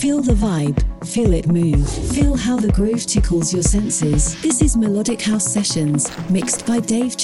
Feel the vibe, feel it move, feel how the groove tickles your senses. This is Melodic House Sessions, mixed by Dave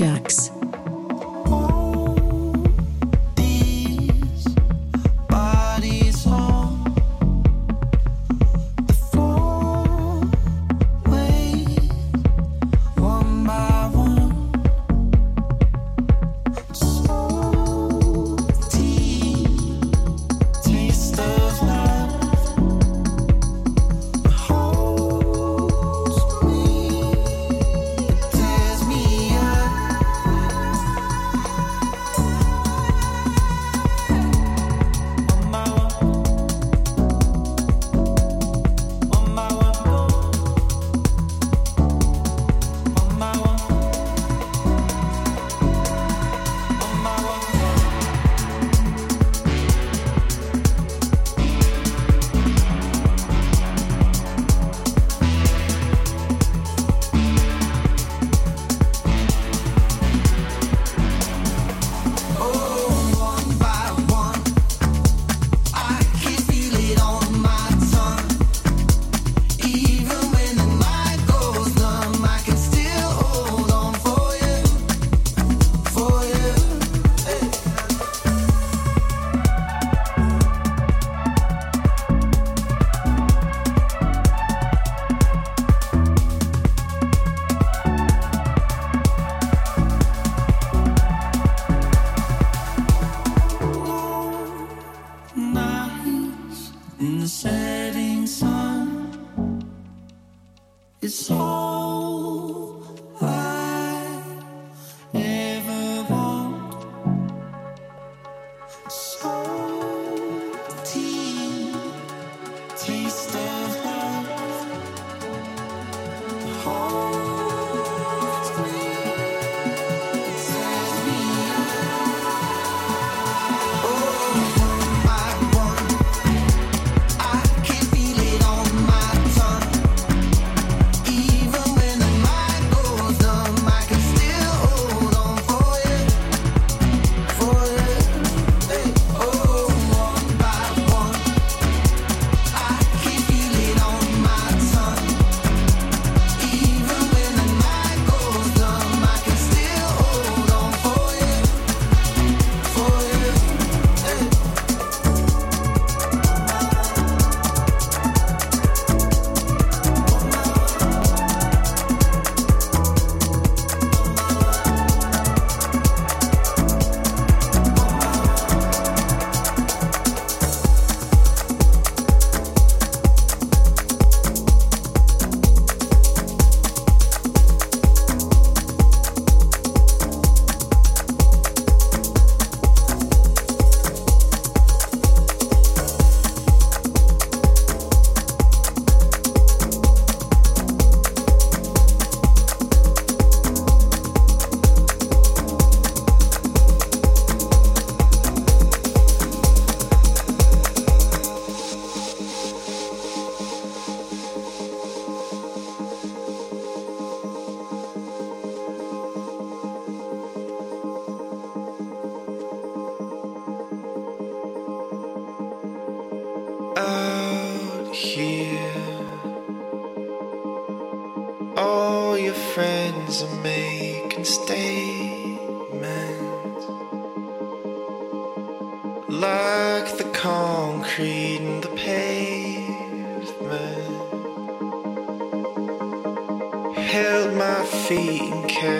Jax. to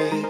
push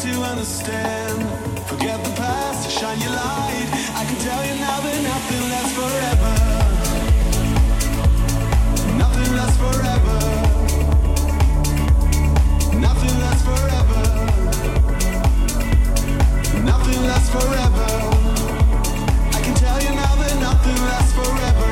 to understand. Forget the past, shine your light. I can tell you now that nothing lasts forever. Nothing lasts forever. Nothing lasts forever. Nothing lasts forever. I can tell you now that nothing lasts forever.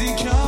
easy come.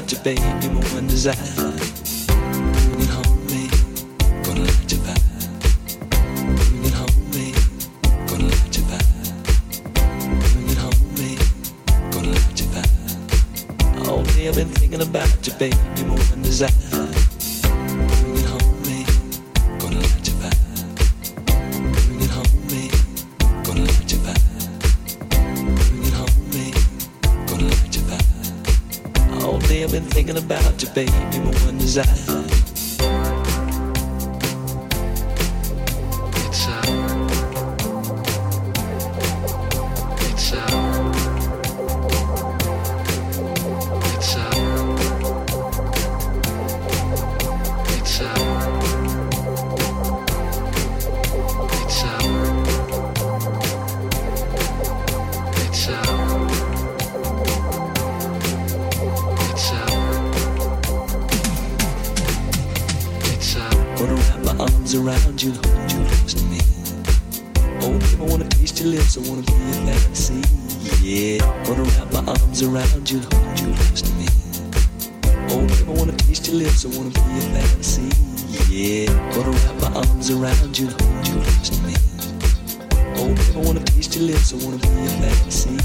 to baby, more desire. baby, my one desire. Arms around you, hold you close to me. Oh, baby, I wanna taste your lips, I wanna be your fantasy.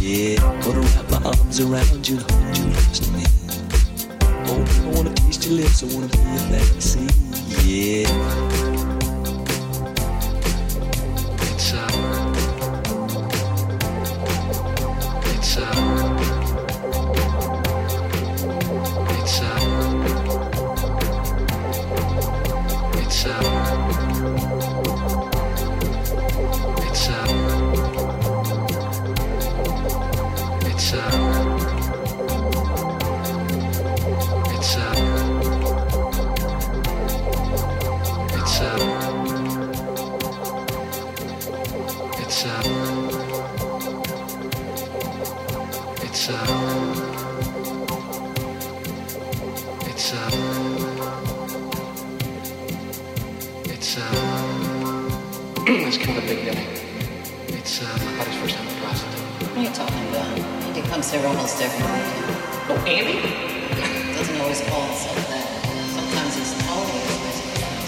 Yeah, wanna wrap my arms around you, hold you close to me. Oh, baby, I wanna taste your lips, I wanna be your fantasy. Yeah. It's uh, it's kind of a big day. It's uh, my buddy's first time with a prostitute. What are you talking about? Andy comes here almost every weekend. Oh, Andy? He doesn't always call himself that. Sometimes he's always and he wears a tux.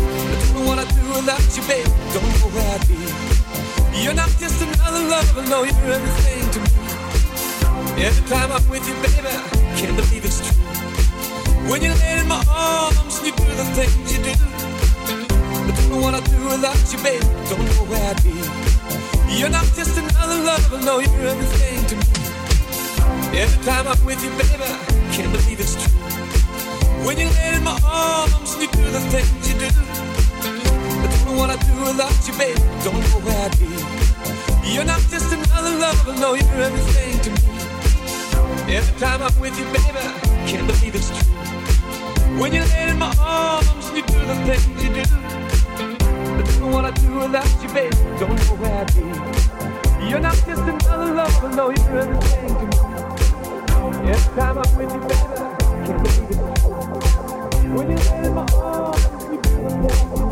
Don't know what I'd do without you, babe. Don't know where I'd be. You're not just another lover, no, you're everything to me. Every time I'm with you, baby, I can't believe it's true. When you lay in my arms and you do the things you do. I don't know what I'd do without you, babe. Don't know where I'd be. You're not just another lover, no, you're everything to me. Every time I'm with you, baby, I can't believe it's true. When you lay in my arms and you do the things you do. I don't know what I'd do without you, babe. Don't know where I'd be. You're not just another lover, no, you're everything to me. Every time I'm with you, baby, I can't believe it's true. When you lay in my arms and you do the things you do. I don't know what I'd do without you, babe. Don't know where I'd be. You're not just another lover, no, you're everything to me. Every time I'm with you, baby, I can't believe true. When you lay in my arms, you do the things you do.